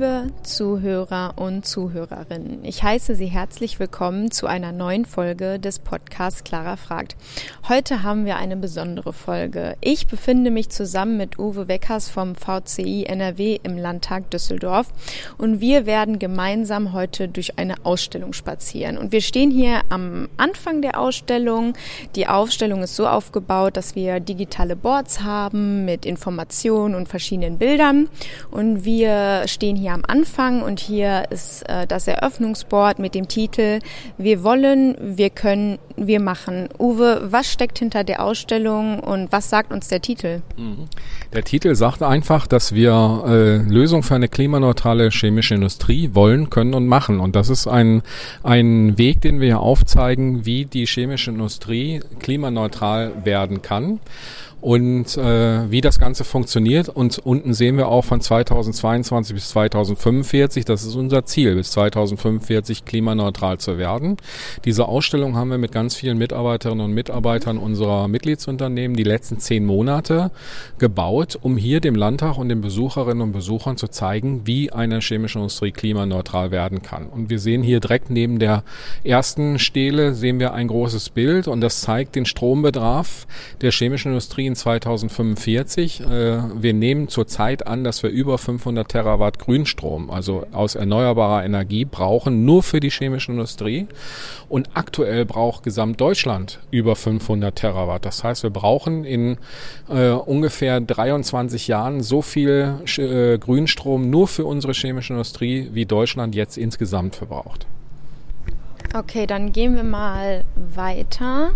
Liebe Zuhörer und Zuhörerinnen, ich heiße Sie herzlich willkommen zu einer neuen Folge des Podcasts Clara fragt. Heute haben wir eine besondere Folge. Ich befinde mich zusammen mit Uwe Weckers vom VCI NRW im Landtag Düsseldorf und wir werden gemeinsam heute durch eine Ausstellung spazieren. Und wir stehen hier am Anfang der Ausstellung. Die Aufstellung ist so aufgebaut, dass wir digitale Boards haben mit Informationen und verschiedenen Bildern und wir stehen hier am Anfang und hier ist äh, das Eröffnungsboard mit dem Titel Wir wollen, wir können, wir machen. Uwe, was steckt hinter der Ausstellung und was sagt uns der Titel? Mhm. Der Titel sagt einfach, dass wir äh, Lösungen für eine klimaneutrale chemische Industrie wollen, können und machen. Und das ist ein, ein Weg, den wir hier aufzeigen, wie die chemische Industrie klimaneutral werden kann und äh, wie das Ganze funktioniert. Und unten sehen wir auch von 2022 bis 2045, das ist unser Ziel, bis 2045 klimaneutral zu werden. Diese Ausstellung haben wir mit ganz vielen Mitarbeiterinnen und Mitarbeitern unserer Mitgliedsunternehmen die letzten zehn Monate gebaut, um hier dem Landtag und den Besucherinnen und Besuchern zu zeigen, wie eine chemische Industrie klimaneutral werden kann. Und wir sehen hier direkt neben der ersten Stele sehen wir ein großes Bild und das zeigt den Strombedarf der chemischen Industrie in 2045. Äh, wir nehmen zurzeit an, dass wir über 500 Terawatt Grünstrom, also aus erneuerbarer Energie, brauchen, nur für die chemische Industrie. Und aktuell braucht Gesamtdeutschland über 500 Terawatt. Das heißt, wir brauchen in äh, ungefähr 23 Jahren so viel äh, Grünstrom nur für unsere chemische Industrie, wie Deutschland jetzt insgesamt verbraucht. Okay, dann gehen wir mal weiter.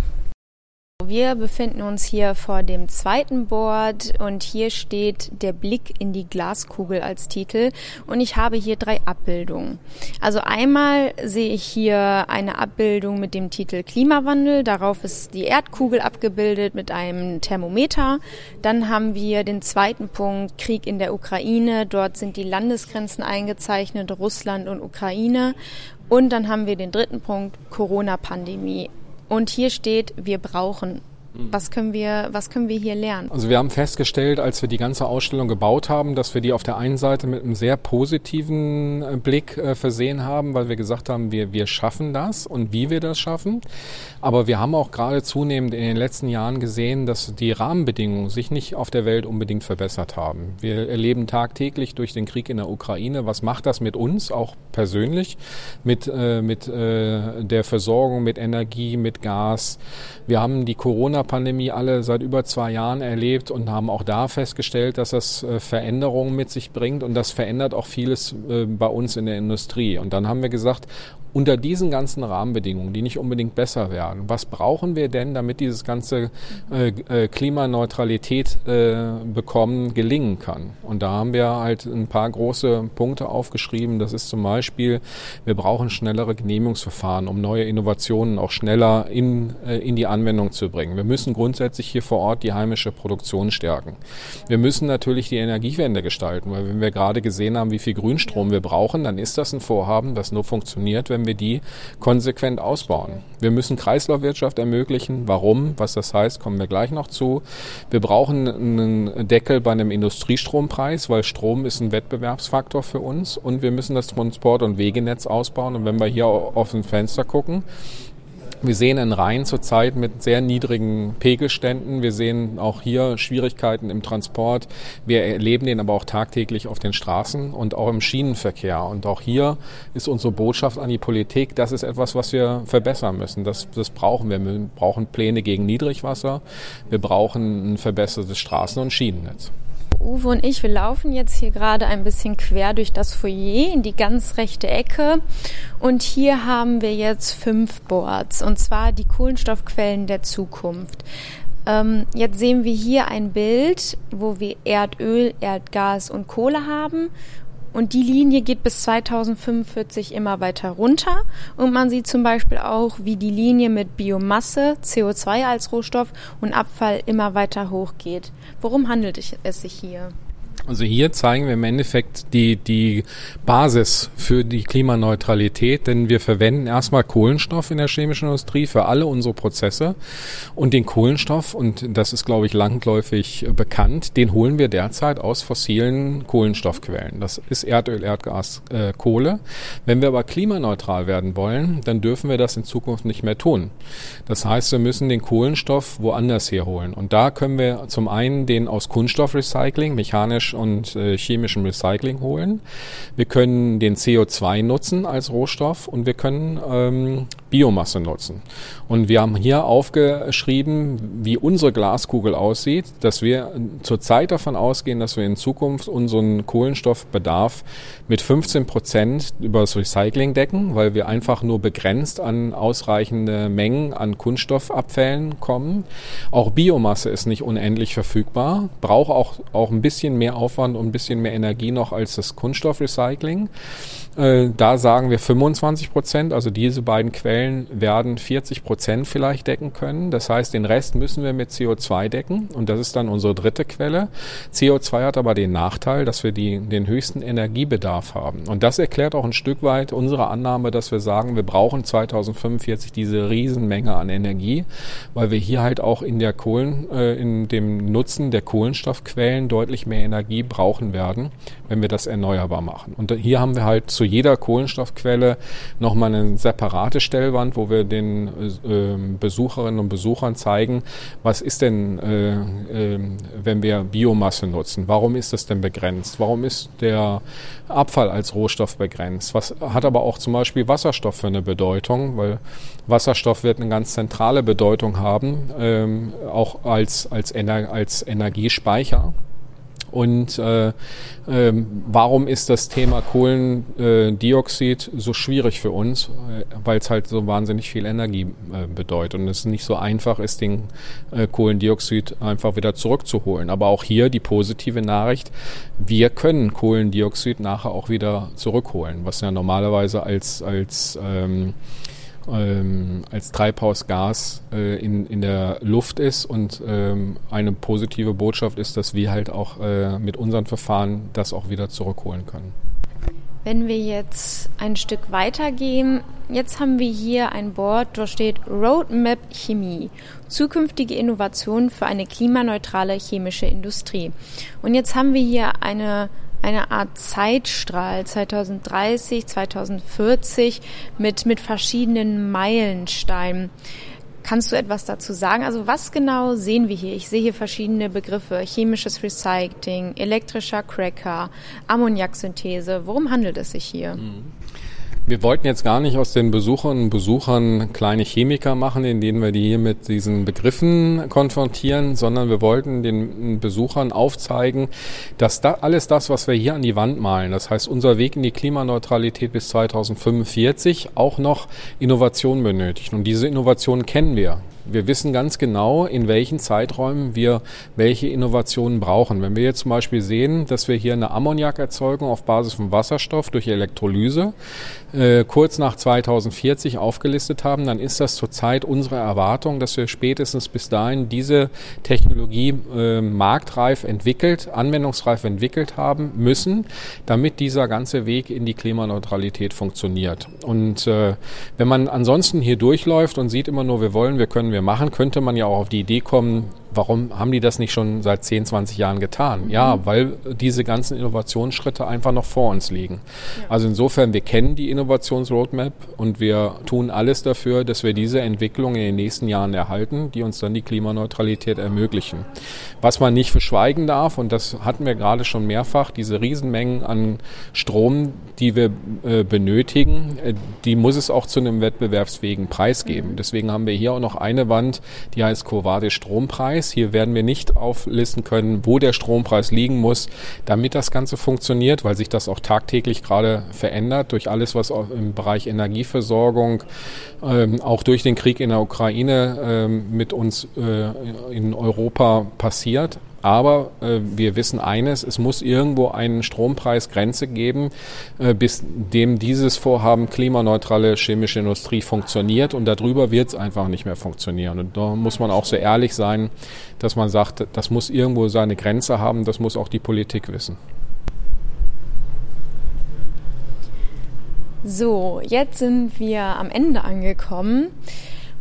Wir befinden uns hier vor dem zweiten Board und hier steht der Blick in die Glaskugel als Titel und ich habe hier drei Abbildungen. Also einmal sehe ich hier eine Abbildung mit dem Titel Klimawandel, darauf ist die Erdkugel abgebildet mit einem Thermometer. Dann haben wir den zweiten Punkt Krieg in der Ukraine, dort sind die Landesgrenzen eingezeichnet, Russland und Ukraine. Und dann haben wir den dritten Punkt Corona-Pandemie. Und hier steht, wir brauchen. Was können wir, was können wir hier lernen? Also wir haben festgestellt, als wir die ganze Ausstellung gebaut haben, dass wir die auf der einen Seite mit einem sehr positiven äh, Blick äh, versehen haben, weil wir gesagt haben, wir, wir schaffen das und wie wir das schaffen. Aber wir haben auch gerade zunehmend in den letzten Jahren gesehen, dass die Rahmenbedingungen sich nicht auf der Welt unbedingt verbessert haben. Wir erleben tagtäglich durch den Krieg in der Ukraine, was macht das mit uns, auch persönlich, mit, äh, mit äh, der Versorgung mit Energie, mit Gas. Wir haben die Corona Corona-Pandemie alle seit über zwei Jahren erlebt und haben auch da festgestellt, dass das äh, Veränderungen mit sich bringt und das verändert auch vieles äh, bei uns in der Industrie. Und dann haben wir gesagt, unter diesen ganzen Rahmenbedingungen, die nicht unbedingt besser werden, was brauchen wir denn, damit dieses ganze äh, Klimaneutralität bekommen gelingen kann? Und da haben wir halt ein paar große Punkte aufgeschrieben. Das ist zum Beispiel, wir brauchen schnellere Genehmigungsverfahren, um neue Innovationen auch schneller in, in die Anwendung zu bringen. Wir müssen grundsätzlich hier vor Ort die heimische Produktion stärken. Wir müssen natürlich die Energiewende gestalten, weil wenn wir gerade gesehen haben, wie viel Grünstrom wir brauchen, dann ist das ein Vorhaben, das nur funktioniert, wenn wir die konsequent ausbauen. Wir müssen Kreislaufwirtschaft ermöglichen. Warum? Was das heißt, kommen wir gleich noch zu. Wir brauchen einen Deckel bei einem Industriestrompreis, weil Strom ist ein Wettbewerbsfaktor für uns und wir müssen das Transport- und Wegenetz ausbauen. Und wenn wir hier auf ein Fenster gucken, wir sehen in Rhein zurzeit mit sehr niedrigen Pegelständen. Wir sehen auch hier Schwierigkeiten im Transport. Wir erleben den aber auch tagtäglich auf den Straßen und auch im Schienenverkehr. Und auch hier ist unsere Botschaft an die Politik, das ist etwas, was wir verbessern müssen. Das, das brauchen wir. Wir brauchen Pläne gegen Niedrigwasser. Wir brauchen ein verbessertes Straßen- und Schienennetz. Uwe und ich, wir laufen jetzt hier gerade ein bisschen quer durch das Foyer in die ganz rechte Ecke. Und hier haben wir jetzt fünf Boards, und zwar die Kohlenstoffquellen der Zukunft. Ähm, jetzt sehen wir hier ein Bild, wo wir Erdöl, Erdgas und Kohle haben. Und die Linie geht bis 2045 immer weiter runter. Und man sieht zum Beispiel auch, wie die Linie mit Biomasse, CO2 als Rohstoff und Abfall immer weiter hochgeht. Worum handelt es sich hier? Also hier zeigen wir im Endeffekt die, die Basis für die Klimaneutralität, denn wir verwenden erstmal Kohlenstoff in der chemischen Industrie für alle unsere Prozesse und den Kohlenstoff, und das ist, glaube ich, langläufig bekannt, den holen wir derzeit aus fossilen Kohlenstoffquellen. Das ist Erdöl, Erdgas, äh, Kohle. Wenn wir aber klimaneutral werden wollen, dann dürfen wir das in Zukunft nicht mehr tun. Das heißt, wir müssen den Kohlenstoff woanders herholen. Und da können wir zum einen den aus Kunststoffrecycling, mechanisch und äh, chemischem Recycling holen. Wir können den CO2 nutzen als Rohstoff und wir können ähm, Biomasse nutzen. Und wir haben hier aufgeschrieben, wie unsere Glaskugel aussieht, dass wir zurzeit davon ausgehen, dass wir in Zukunft unseren Kohlenstoffbedarf mit 15 Prozent über das Recycling decken, weil wir einfach nur begrenzt an ausreichende Mengen an Kunststoffabfällen kommen. Auch Biomasse ist nicht unendlich verfügbar, braucht auch, auch ein bisschen mehr Aufwand und ein bisschen mehr Energie noch als das Kunststoffrecycling. Äh, da sagen wir 25 Prozent, also diese beiden Quellen werden 40 Prozent vielleicht decken können. Das heißt, den Rest müssen wir mit CO2 decken und das ist dann unsere dritte Quelle. CO2 hat aber den Nachteil, dass wir die, den höchsten Energiebedarf haben. Und das erklärt auch ein Stück weit unsere Annahme, dass wir sagen, wir brauchen 2045 diese Riesenmenge an Energie, weil wir hier halt auch in der Kohlen, äh, in dem Nutzen der Kohlenstoffquellen deutlich mehr Energie brauchen werden, wenn wir das erneuerbar machen. Und hier haben wir halt zu jeder Kohlenstoffquelle nochmal eine separate Stellwand, wo wir den äh, Besucherinnen und Besuchern zeigen, was ist denn, äh, äh, wenn wir Biomasse nutzen? Warum ist das denn begrenzt? Warum ist der Abfall als Rohstoff begrenzt? Was hat aber auch zum Beispiel Wasserstoff für eine Bedeutung? Weil Wasserstoff wird eine ganz zentrale Bedeutung haben, ähm, auch als, als, Ener als Energiespeicher. Und äh, äh, warum ist das Thema Kohlendioxid so schwierig für uns? Äh, Weil es halt so wahnsinnig viel Energie äh, bedeutet und es nicht so einfach ist, den äh, Kohlendioxid einfach wieder zurückzuholen. Aber auch hier die positive Nachricht, wir können Kohlendioxid nachher auch wieder zurückholen, was ja normalerweise als, als ähm, ähm, als Treibhausgas äh, in, in der Luft ist. Und ähm, eine positive Botschaft ist, dass wir halt auch äh, mit unseren Verfahren das auch wieder zurückholen können. Wenn wir jetzt ein Stück weitergehen, jetzt haben wir hier ein Board, da steht Roadmap Chemie, zukünftige Innovationen für eine klimaneutrale chemische Industrie. Und jetzt haben wir hier eine eine Art Zeitstrahl 2030, 2040 mit, mit verschiedenen Meilensteinen. Kannst du etwas dazu sagen? Also was genau sehen wir hier? Ich sehe hier verschiedene Begriffe. Chemisches Recycling, elektrischer Cracker, Ammoniaksynthese. Worum handelt es sich hier? Mhm. Wir wollten jetzt gar nicht aus den Besucherinnen und Besuchern kleine Chemiker machen, indem wir die hier mit diesen Begriffen konfrontieren, sondern wir wollten den Besuchern aufzeigen, dass da alles das, was wir hier an die Wand malen, das heißt unser Weg in die Klimaneutralität bis 2045, auch noch Innovation benötigt. Und diese Innovation kennen wir. Wir wissen ganz genau, in welchen Zeiträumen wir welche Innovationen brauchen. Wenn wir jetzt zum Beispiel sehen, dass wir hier eine Ammoniakerzeugung auf Basis von Wasserstoff durch Elektrolyse äh, kurz nach 2040 aufgelistet haben, dann ist das zurzeit unsere Erwartung, dass wir spätestens bis dahin diese Technologie äh, marktreif entwickelt, anwendungsreif entwickelt haben müssen, damit dieser ganze Weg in die Klimaneutralität funktioniert. Und äh, wenn man ansonsten hier durchläuft und sieht immer nur, wir wollen, wir können, wir machen, könnte man ja auch auf die Idee kommen, warum haben die das nicht schon seit 10, 20 Jahren getan? Mhm. Ja, weil diese ganzen Innovationsschritte einfach noch vor uns liegen. Ja. Also insofern, wir kennen die Innovationsroadmap und wir tun alles dafür, dass wir diese Entwicklung in den nächsten Jahren erhalten, die uns dann die Klimaneutralität ermöglichen. Was man nicht verschweigen darf, und das hatten wir gerade schon mehrfach, diese Riesenmengen an Strom, die wir äh, benötigen, äh, die muss es auch zu einem wettbewerbsfähigen Preis geben. Mhm. Deswegen haben wir hier auch noch eine Wand, die heißt Covade Strompreis. Preis. Hier werden wir nicht auflisten können, wo der Strompreis liegen muss, damit das Ganze funktioniert, weil sich das auch tagtäglich gerade verändert durch alles, was im Bereich Energieversorgung, ähm, auch durch den Krieg in der Ukraine ähm, mit uns äh, in Europa passiert. Aber äh, wir wissen eines, es muss irgendwo eine Strompreisgrenze geben, äh, bis dem dieses Vorhaben klimaneutrale chemische Industrie funktioniert und darüber wird es einfach nicht mehr funktionieren. Und da muss man auch so ehrlich sein, dass man sagt, das muss irgendwo seine Grenze haben, das muss auch die Politik wissen. So, jetzt sind wir am Ende angekommen.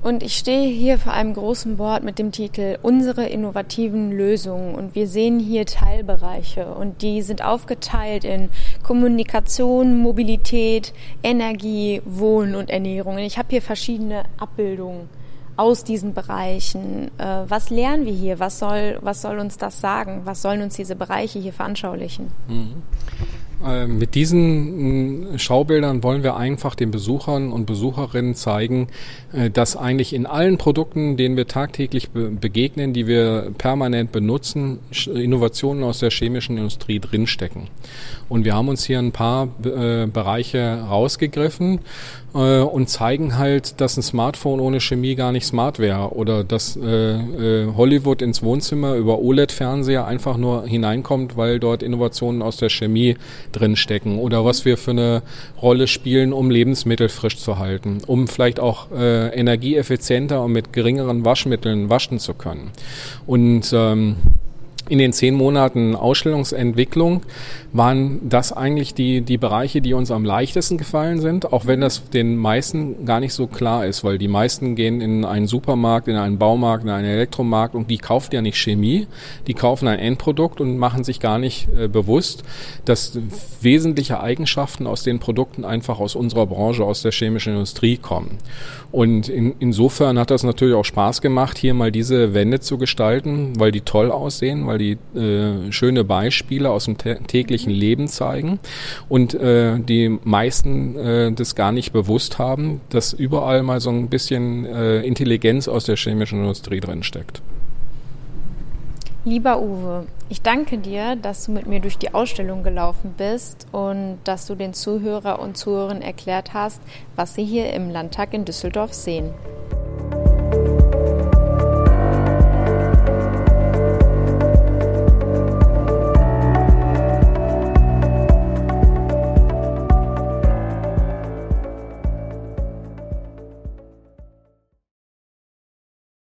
Und ich stehe hier vor einem großen Board mit dem Titel Unsere innovativen Lösungen. Und wir sehen hier Teilbereiche. Und die sind aufgeteilt in Kommunikation, Mobilität, Energie, Wohnen und Ernährung. Und ich habe hier verschiedene Abbildungen aus diesen Bereichen. Äh, was lernen wir hier? Was soll, was soll uns das sagen? Was sollen uns diese Bereiche hier veranschaulichen? Mhm. Äh, mit diesen Schaubildern wollen wir einfach den Besuchern und Besucherinnen zeigen, äh, dass eigentlich in allen Produkten, denen wir tagtäglich begegnen, die wir permanent benutzen, Innovationen aus der chemischen Industrie drinstecken. Und wir haben uns hier ein paar äh, Bereiche rausgegriffen und zeigen halt, dass ein Smartphone ohne Chemie gar nicht smart wäre. Oder dass Hollywood ins Wohnzimmer über OLED-Fernseher einfach nur hineinkommt, weil dort Innovationen aus der Chemie drinstecken oder was wir für eine Rolle spielen, um Lebensmittel frisch zu halten, um vielleicht auch äh, energieeffizienter und mit geringeren Waschmitteln waschen zu können. Und ähm, in den zehn Monaten Ausstellungsentwicklung waren das eigentlich die, die Bereiche, die uns am leichtesten gefallen sind, auch wenn das den meisten gar nicht so klar ist, weil die meisten gehen in einen Supermarkt, in einen Baumarkt, in einen Elektromarkt und die kaufen ja nicht Chemie, die kaufen ein Endprodukt und machen sich gar nicht äh, bewusst, dass wesentliche Eigenschaften aus den Produkten einfach aus unserer Branche, aus der chemischen Industrie kommen. Und in, insofern hat das natürlich auch Spaß gemacht, hier mal diese Wände zu gestalten, weil die toll aussehen, weil die äh, schöne Beispiele aus dem täglichen Leben zeigen und äh, die meisten äh, das gar nicht bewusst haben, dass überall mal so ein bisschen äh, Intelligenz aus der chemischen Industrie drin steckt. Lieber Uwe, ich danke dir, dass du mit mir durch die Ausstellung gelaufen bist und dass du den Zuhörer und Zuhörern erklärt hast, was sie hier im Landtag in Düsseldorf sehen.